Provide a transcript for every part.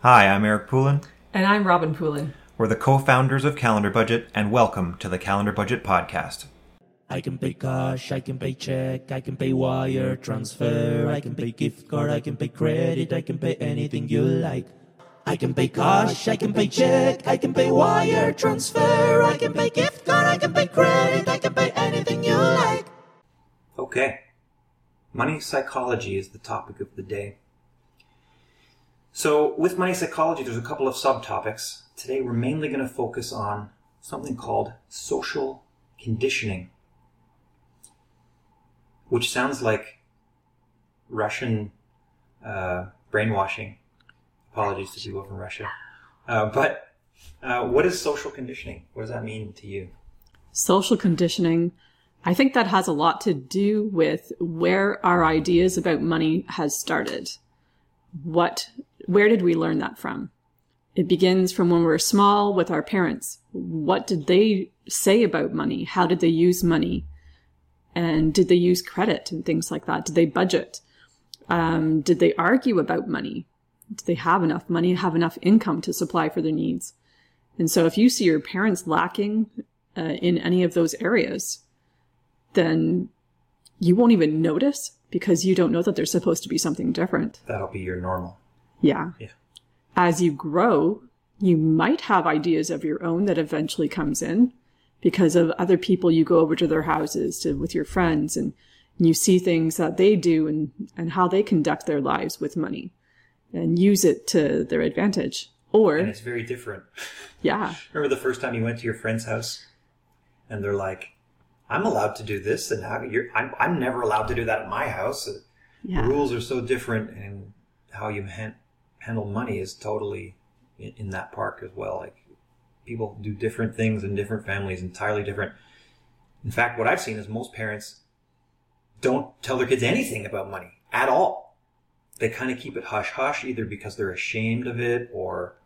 Hi, I'm Eric Poulin. And I'm Robin Poulin. We're the co founders of Calendar Budget, and welcome to the Calendar Budget Podcast. I can pay cash, I can pay check, I can pay wire transfer, I can pay gift card, I can pay credit, I can pay anything you like. I can pay cash, I can pay check, I can pay wire transfer, I can pay gift card, I can pay credit, I can pay anything you like. Okay. Money psychology is the topic of the day. So, with money psychology, there's a couple of subtopics. Today, we're mainly going to focus on something called social conditioning, which sounds like Russian uh, brainwashing. Apologies to people from Russia. Uh, but uh, what is social conditioning? What does that mean to you? Social conditioning. I think that has a lot to do with where our ideas about money has started. What, where did we learn that from? It begins from when we were small with our parents. What did they say about money? How did they use money? And did they use credit and things like that? Did they budget? Um, did they argue about money? Did they have enough money, have enough income to supply for their needs? And so if you see your parents lacking uh, in any of those areas, then you won't even notice because you don't know that there's supposed to be something different. That'll be your normal. Yeah. Yeah. As you grow, you might have ideas of your own that eventually comes in because of other people you go over to their houses to, with your friends and you see things that they do and, and how they conduct their lives with money and use it to their advantage. Or, And it's very different. yeah, Remember the first time you went to your friend's house, and they're like, "I'm allowed to do this, and how you're? I'm, I'm never allowed to do that at my house. The rules are so different, and how you handle money is totally in, in that park as well. Like people do different things in different families, entirely different. In fact, what I've seen is most parents don't tell their kids anything about money at all. They kind of keep it hush hush, either because they're ashamed of it or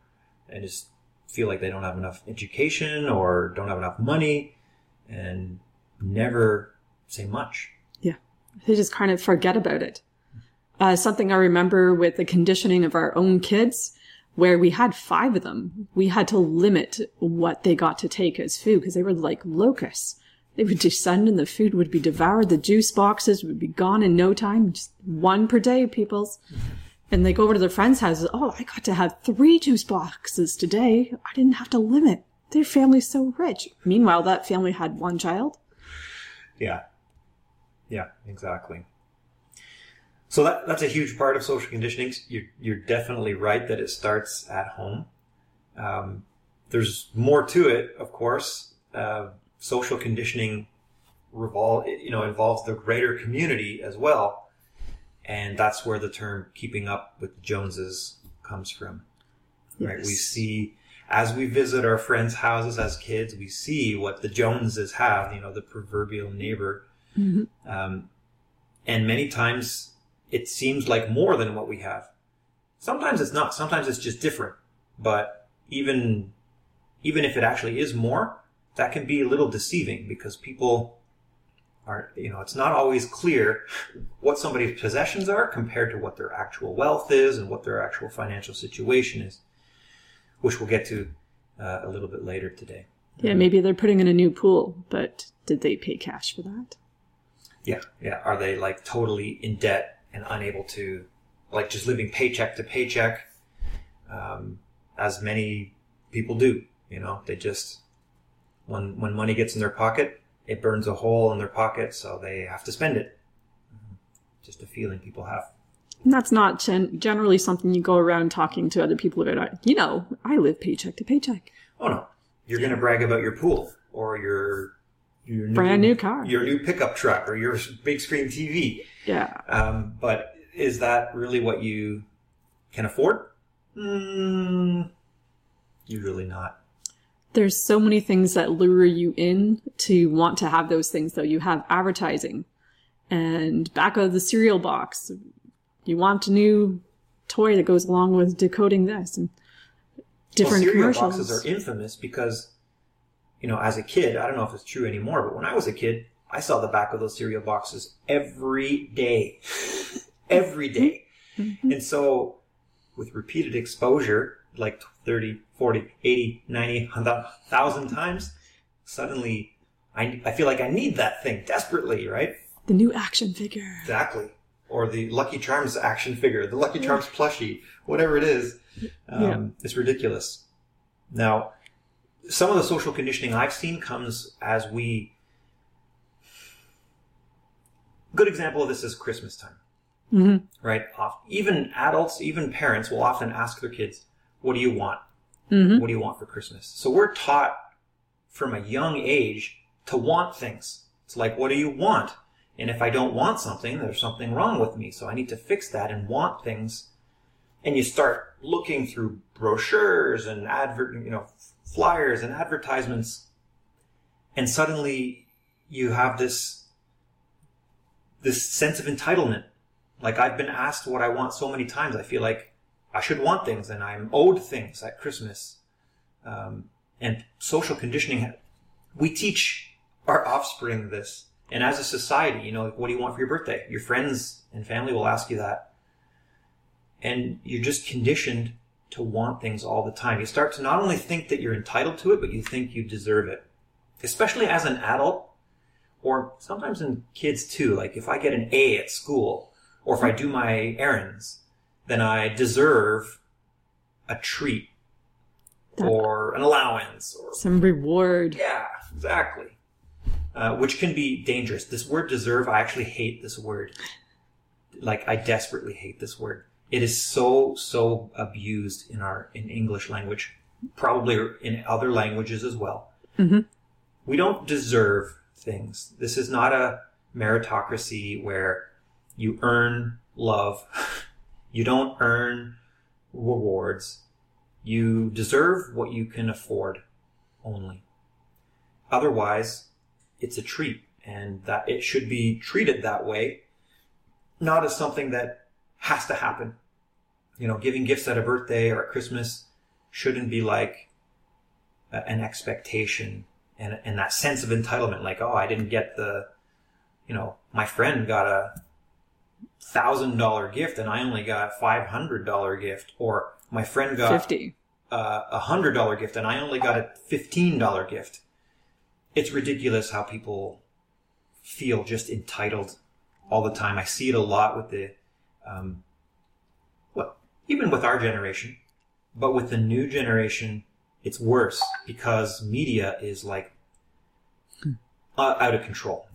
and just feel like they don't have enough education or don't have enough money and never say much. Yeah. They just kind of forget about it. Uh, something I remember with the conditioning of our own kids, where we had five of them, we had to limit what they got to take as food because they were like locusts. They would descend and the food would be devoured. The juice boxes would be gone in no time. Just one per day, peoples. And they go over to their friends' houses. Oh, I got to have three juice boxes today. I didn't have to limit. Their family's so rich. Meanwhile, that family had one child. Yeah. Yeah, exactly. So that, that's a huge part of social conditioning. You're, you're definitely right that it starts at home. Um, there's more to it, of course. Uh, social conditioning revol- you know, involves the greater community as well. And that's where the term keeping up with the Joneses comes from. Right? We see, as we visit our friends' houses as kids, we see what the Joneses have, you know, the proverbial neighbor. Mhm. Um, and many times it seems like more than what we have. Sometimes it's not. Sometimes it's just different. But even, even if it actually is more, that can be a little deceiving because people are, you know, it's not always clear what somebody's possessions are compared to what their actual wealth is and what their actual financial situation is, which we'll get to uh, a little bit later today. Yeah, maybe they're putting in a new pool, but did they pay cash for that? Yeah, yeah. Are they like totally in debt and unable to, like, just living paycheck to paycheck, um, as many people do? You know, they just when when money gets in their pocket, it burns a hole in their pocket, so they have to spend it. Just a feeling people have. And that's not gen- generally something you go around talking to other people about. You know, I live paycheck to paycheck. Oh no, you're going to brag about your pool or your your Brand new car. your new pickup truck, or your big screen TV. Yeah. Um, but is that really what you can afford? Mm, usually not. There's so many things that lure you in to want to have those things, though. You have advertising and back of the cereal box. You want a new toy that goes along with decoding this and different well, cereal commercials. boxes are infamous because, you know, as a kid, I don't know if it's true anymore, but when I was a kid, I saw the back of those cereal boxes every day. every day. Mm-hmm. And so with repeated exposure, like 30, 40, 80, 90, 1,000 times, suddenly I, I feel like I need that thing desperately, right? The new action figure. Exactly. Or the Lucky Charms action figure, the Lucky Charms plushie, whatever it is. Um, Yeah. It's ridiculous. Now, some of the social conditioning I've seen comes as we. Good example of this is Christmas time, hmm right? Even adults, even parents will often ask their kids, What do you want? hmm What do you want for Christmas? So we're taught from a young age to want things. It's like, what do you want? And if I don't want something, there's something wrong with me. So I need to fix that and want things. And you start looking through brochures and advert, you know, flyers and advertisements. And suddenly you have this, this sense of entitlement. Like I've been asked what I want so many times. I feel like I should want things and I'm owed things at Christmas. Um, and social conditioning, we teach our offspring this. And as a society, you know, what do you want for your birthday? Your friends and family will ask you that. And you're just conditioned to want things all the time. You start to not only think that you're entitled to it, but you think you deserve it. Especially as an adult, or sometimes in kids too. Like if I get an A at school, or if I do my errands, then I deserve a treat That- or an allowance or Some reward. yeah exactly uh, which can be dangerous this word deserve i actually hate this word like i desperately hate this word it is so so abused in our in english language probably in other languages as well Mhm. we don't deserve things this is not a meritocracy where you earn love you don't earn rewards you deserve what you can afford only. Otherwise, it's a treat and that it should be treated that way, not as something that has to happen. You know, giving gifts at a birthday or at Christmas shouldn't be like an expectation and, and that sense of entitlement. Like, oh, I didn't get the, you know, my friend got a thousand dollar gift and I only got five hundred dollar gift or my friend got 50. uh, a hundred dollar gift and I only got a fifteen dollar gift. It's ridiculous how people feel just entitled all the time. I see it a lot with the, um, well, even with our generation, but with the new generation, it's worse because media is like uh, out of control,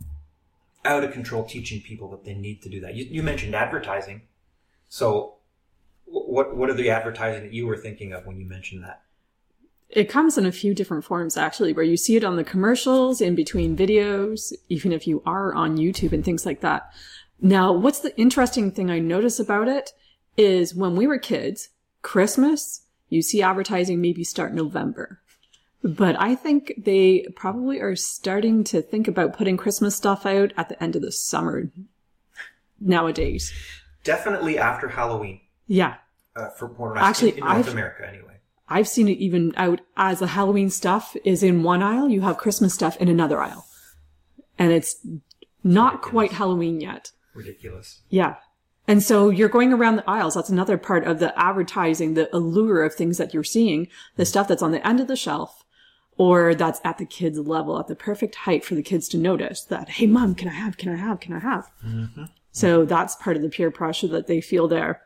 out of control, teaching people that they need to do that. You, you mentioned advertising, so what what are the advertising that you were thinking of when you mentioned that? It comes in a few different forms, actually, where you see it on the commercials, in between videos, even if you are on YouTube and things like that. Now, what's the interesting thing I notice about it is when we were kids, Christmas, you see advertising maybe start November. But I think they probably are starting to think about putting Christmas stuff out at the end of the summer nowadays. Definitely after Halloween Yeah. uh, for porn Actually, in, North I've- America anyway. I've seen it even out as the Halloween stuff is in one aisle, you have Christmas stuff in another aisle. And it's not quite Halloween yet. Ridiculous. Yeah. And so you're going around the aisles. That's another part of the advertising, the allure of things that you're seeing, the mm-hmm. stuff that's on the end of the shelf or that's at the kids level, at the perfect height for the kids to notice that, Hey mom, can I have, can I have, can I have? Mm-hmm. So that's part of the peer pressure that they feel there.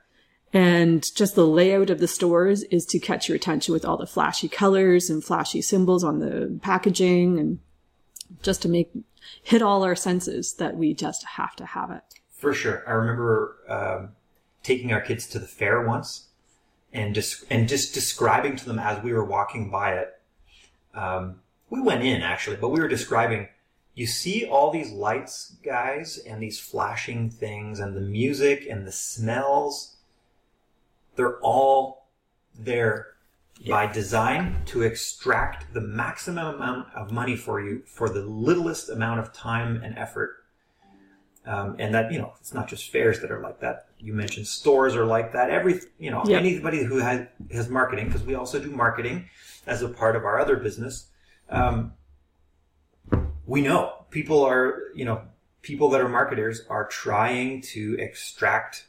And just the layout of the stores is to catch your attention with all the flashy colors and flashy symbols on the packaging and just to make hit all our senses that we just have to have it. For sure. I remember um, taking our kids to the fair once and just and just describing to them as we were walking by it. Um, we went in actually, but we were describing. You see all these lights, guys, and these flashing things, and the music and the smells. They're all there by design to extract the maximum amount of money for you for the littlest amount of time and effort. Um, and that, you know, it's not just fairs that are like that. You mentioned stores are like that. Every, you know, Yeah. anybody who has, has marketing, because we also do marketing as a part of our other business. Um, we know people are, you know, people that are marketers are trying to extract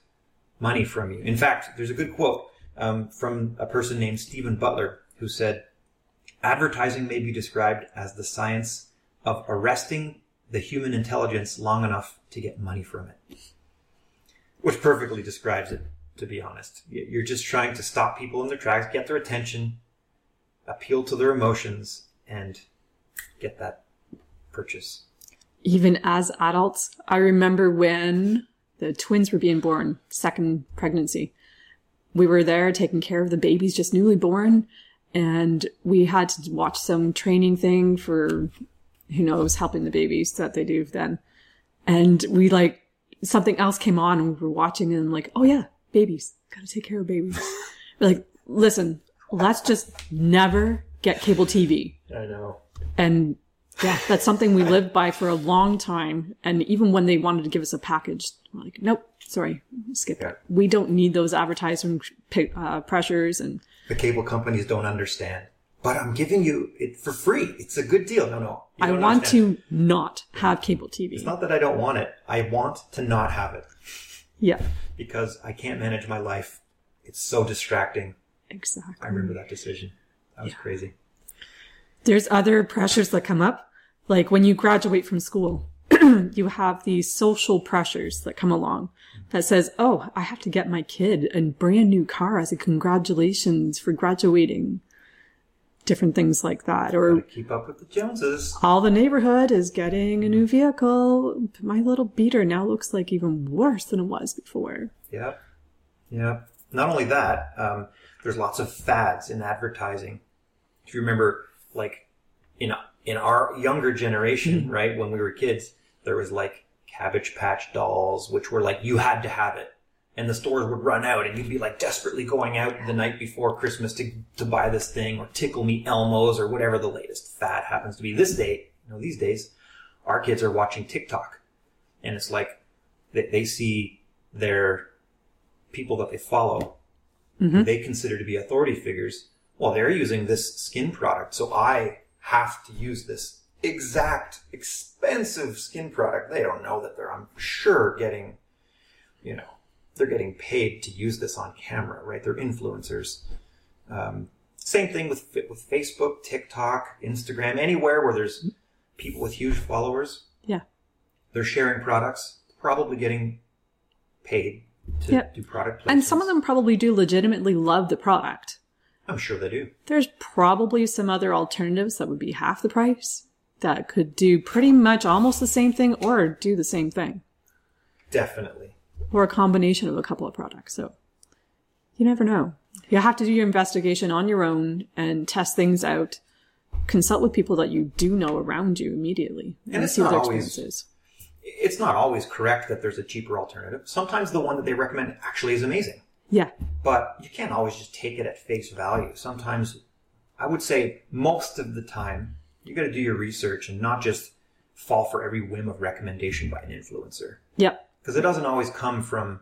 money from you. In fact, there's a good quote. um, from a person named Stephen Butler, who said, Advertising may be described as the science of arresting the human intelligence long enough to get money from it. Which perfectly describes it, to be honest. You're just trying to stop people in their tracks, get their attention, appeal to their emotions, and get that purchase. even as adults, I remember when the twins were being born, second pregnancy. We were there taking care of the babies just newly born, and we had to watch some training thing for who knows helping the babies that they do then. And we like something else came on and we were watching and like, oh yeah, babies, gotta take care of babies. We're like, listen, let's just never get cable TV. I know. And yeah, that's something we lived by for a long time. And even when they wanted to give us a package, we're like, nope, sorry, skip Yeah. it. We don't need those advertising uh, pressures. And The cable companies don't understand. But I'm giving you it for free. It's a good deal. No, no. I want understand. to not have cable TV. It's not that I don't want it. I want to not have it yeah, because I can't manage my life. It's so distracting. exactly. I remember that decision. That was crazy. There's other pressures that come up. Like when you graduate from school, you have these social pressures that come along that says, Oh, I have to get my kid a brand new car as a congratulations for graduating. Different things like that. Or keep up with the Joneses. all the neighborhood is getting a new vehicle. My little beater now looks like even worse than it was before. Yep. Yep. Not only that, um, there's lots of fads in advertising. If you remember, like in in our younger generation, right, when we were kids, there was like Cabbage Patch dolls, which were like you had to have it, and the stores would run out, and you'd be like desperately going out the night before Christmas to to buy this thing, or Tickle Me Elmos, or whatever the latest fad happens to be. This day, you know, these days, our kids are watching TikTok, and it's like they, they see their people that they follow, who they consider to be authority figures, well, they're using this skin product, so I have to use this exact expensive skin product. They don't know that they're, I'm sure, getting, you know, they're getting paid to use this on camera, right? They're influencers. Um, same thing with with Facebook, TikTok, Instagram, anywhere where there's people with huge followers. Yeah. They're sharing products, probably getting paid to Yep. do product placements. And some of them probably do legitimately love the product. I'm sure they do. There's probably some other alternatives that would be half the price that could do pretty much almost the same thing or do the same thing Definitely. Or a combination of a couple of products. So you never know. You have to do your investigation on your own and test things out. Consult with people that you do know around you immediately and, it's see what their always- experience is. It's not always correct that there's a cheaper alternative. Sometimes the one that they recommend actually is amazing, Yeah. but you can't always just take it at face value. Sometimes, I would say most of the time, you got to do your research and not just fall for every whim of recommendation by an influencer. Yep. Because it doesn't always come from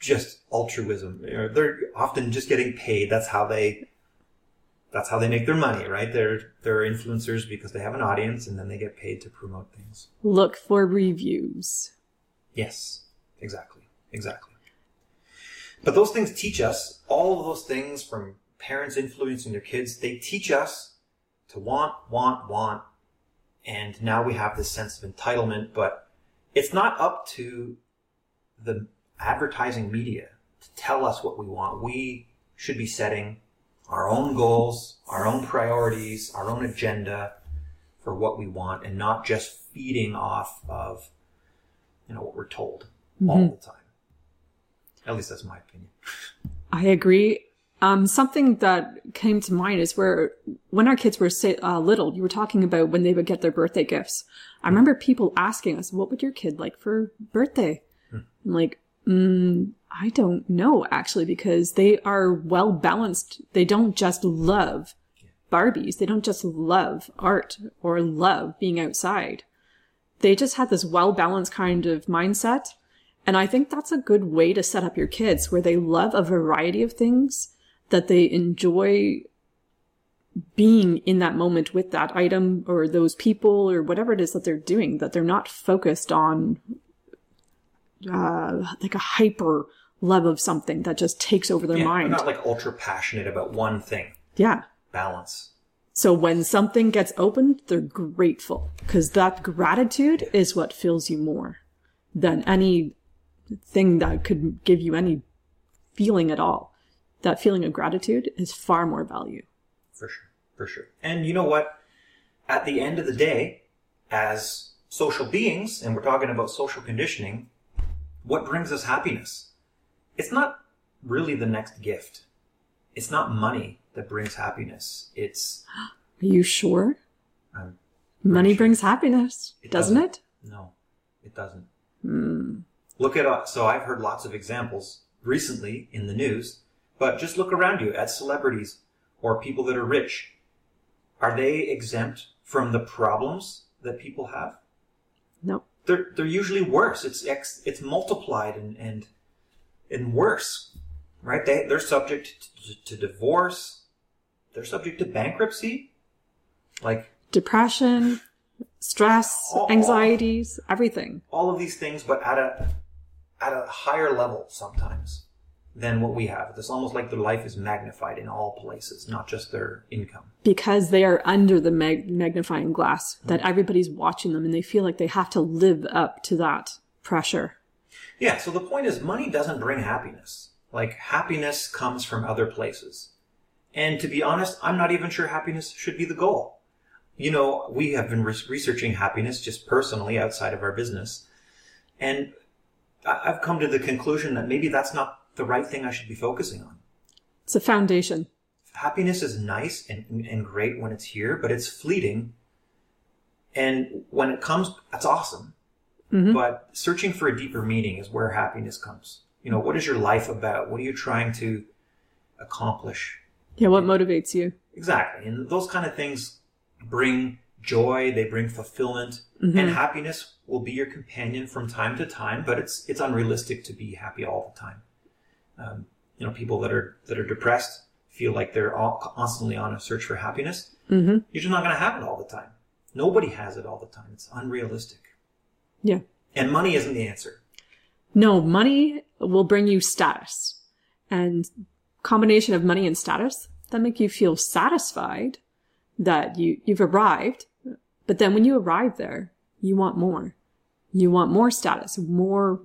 just altruism. You know, They're often just getting paid. That's how they. That's how they make their money, right? They're they're influencers because they have an audience, and then they get paid to promote things. Look for reviews. Yes, exactly, exactly. But those things teach us all of those things from parents influencing their kids. They teach us to want, want, want, and now we have this sense of entitlement. But it's not up to the advertising media to tell us what we want. We should be setting our own goals, our own priorities, our own agenda for what we want, and not just feeding off of you know what we're told all mm-hmm. the time. At least that's my opinion. I agree. Um, something that came to mind is where when our kids were say, uh, little, you were talking about when they would get their birthday gifts. I remember people asking us, "What would your kid like for birthday?" I'm like, mm, I don't know actually, because they are well balanced. They don't just love Barbies. They don't just love art or love being outside. They just had this well balanced kind of mindset. And I think that's a good way to set up your kids where they love a variety of things that they enjoy being in that moment with that item or those people or whatever it is that they're doing, that they're not focused on uh, like a hyper love of something that just takes over their Yeah, mind. Not like ultra passionate about one thing. yeah. Balance. So when something gets opened, they're grateful because that gratitude is what fills you more than any thing that could give you any feeling at all. That feeling of gratitude is far more value. For sure. For sure. And you know what? At the end of the day, as social beings, and we're talking about social conditioning, what brings us happiness? It's not really the next gift. It's not money that brings happiness. It's, Are you sure? um, Money sure. brings happiness, It doesn't, doesn't. it? no, it doesn't. Hmm. Look at, so I've heard lots of examples recently in the news, but just look around you at celebrities or people that are rich. Are they exempt from the problems that people have? No. They're, they're usually worse. It's ex, it's multiplied and, and, and worse, right? They, they're subject to, to divorce. They're subject to bankruptcy. Like, Depression, stress, All- anxieties, everything. all of these things, but at a at a higher level sometimes than what we have. It's almost like their life is magnified in all places, not just their income. Because they are under the mag- magnifying glass, that everybody's watching them and they feel like they have to live up to that pressure. Yeah, so the point is money doesn't bring happiness. Like happiness comes from other places. And to be honest, I'm not even sure happiness should be the goal. You know, we have been re- researching happiness just personally outside of our business. And I've come to the conclusion that maybe that's not the right thing I should be focusing on. It's a foundation. happiness is nice and, and great when it's here, but it's fleeting. And when it comes, that's awesome. Mhm. But searching for a deeper meaning is where happiness comes. You know, what is your life about? What are you trying to accomplish? Yeah, what motivates you? Exactly. And those kind of things bring joy, they bring fulfillment, Mm-hmm. and happiness will be your companion from time to time, but it's it's unrealistic to be happy all the time. Um, you know, people that are that are depressed feel like they're all constantly on a search for happiness. Mm-hmm. You're just not going to have it all the time. Nobody has it all the time. It's unrealistic. Yeah. And money isn't the answer. No, money will bring you status. And combination of money and status that make you feel satisfied that you, you've arrived. But then when you arrive there, you want more. You want more status, more,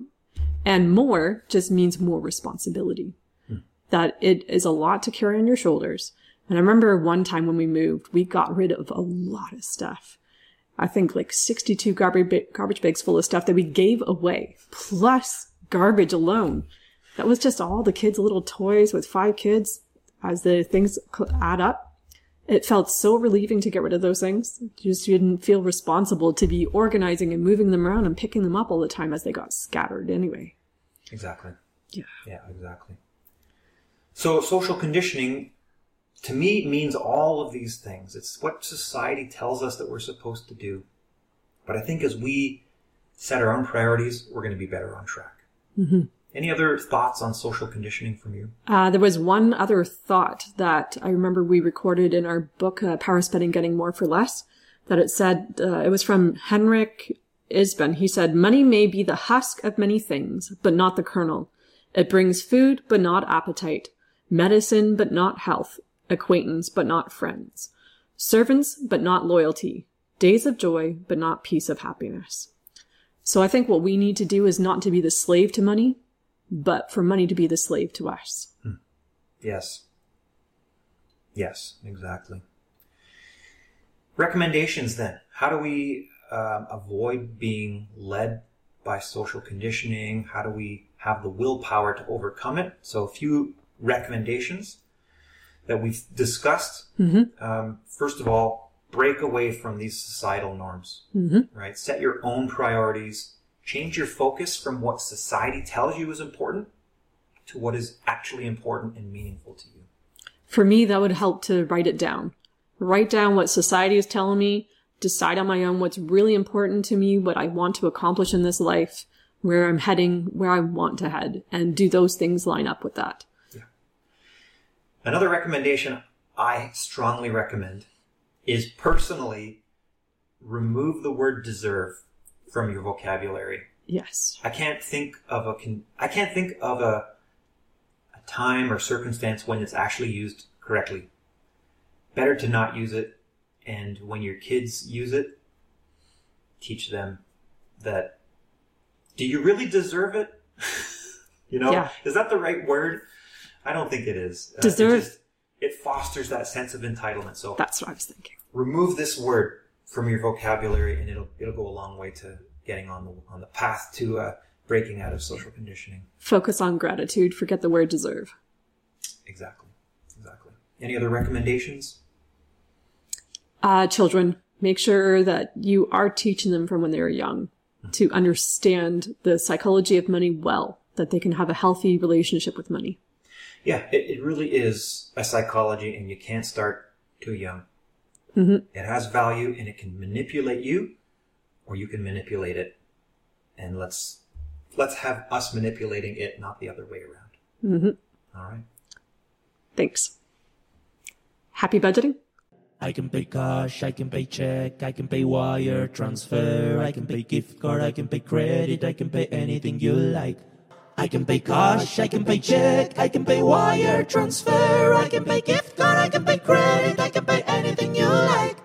and more just means more responsibility. Hmm. That it is a lot to carry on your shoulders. And I remember one time when we moved, we got rid of a lot of stuff. I think like 62 garbage, garbage bags full of stuff that we gave away, plus garbage alone. That was just all the kids' little toys with five kids. As the things add up, it felt so relieving to get rid of those things. You just didn't feel responsible to be organizing and moving them around and picking them up all the time as they got scattered anyway. Exactly. Yeah. Yeah, exactly. So social conditioning to me means all of these things. It's what society tells us that we're supposed to do. But I think as we set our own priorities, we're going to be better on track. Mm-hmm. Any other thoughts on social conditioning from you? Uh, there was one other thought that I remember we recorded in our book, uh, Power Spending Getting More for Less, that it said, uh, it was from Henrik Isben. He said, money may be the husk of many things, but not the kernel. It brings food, but not appetite, medicine, but not health, acquaintance, but not friends, servants, but not loyalty, days of joy, but not peace of happiness. So I think what we need to do is not to be the slave to money, but for money to be the slave to us. Yes. Yes, exactly. Recommendations then. How do we um, avoid being led by social conditioning? How do we have the willpower to overcome it? So, a few recommendations that we've discussed. Um, first of all, break away from these societal norms, right? Set your own priorities. Change your focus from what society tells you is important to what is actually important and meaningful to you. For me, that would help to write it down. Write down what society is telling me, decide on my own what's really important to me, what I want to accomplish in this life, where I'm heading, where I want to head, and do those things line up with that? Yeah. Another recommendation I strongly recommend is personally remove the word deserve from your vocabulary. Yes. I can't think of a con- I can't think of a time or circumstance when it's actually used correctly. Better to not use it, and when your kids use it, teach them that do you really deserve it? you know, Yeah. is that the right word? I don't think it is. Uh, it just- it fosters that sense of entitlement. So That's what I was thinking. remove this word from your vocabulary, and it'll it'll go a long way to getting on the on the path to uh, breaking out of social conditioning. Focus on gratitude. Forget the word deserve. Exactly, exactly. Any other recommendations? Uh, children, make sure that you are teaching them from when they are young to understand the psychology of money well, that they can have a healthy relationship with money. Yeah, it, it really is a psychology, and you can't start too young. Mhm. It has value, and it can manipulate you, or you can manipulate it. And let's let's have us manipulating it, not the other way around. Mm-hmm. All right. Thanks. Happy budgeting? I can pay cash, I can pay check, I can pay wire transfer, I can pay gift card, I can pay credit, I can pay anything you like. I can pay cash, I can pay check, I can pay wire transfer, I can pay gift card, I can pay credit, I can pay anything you like.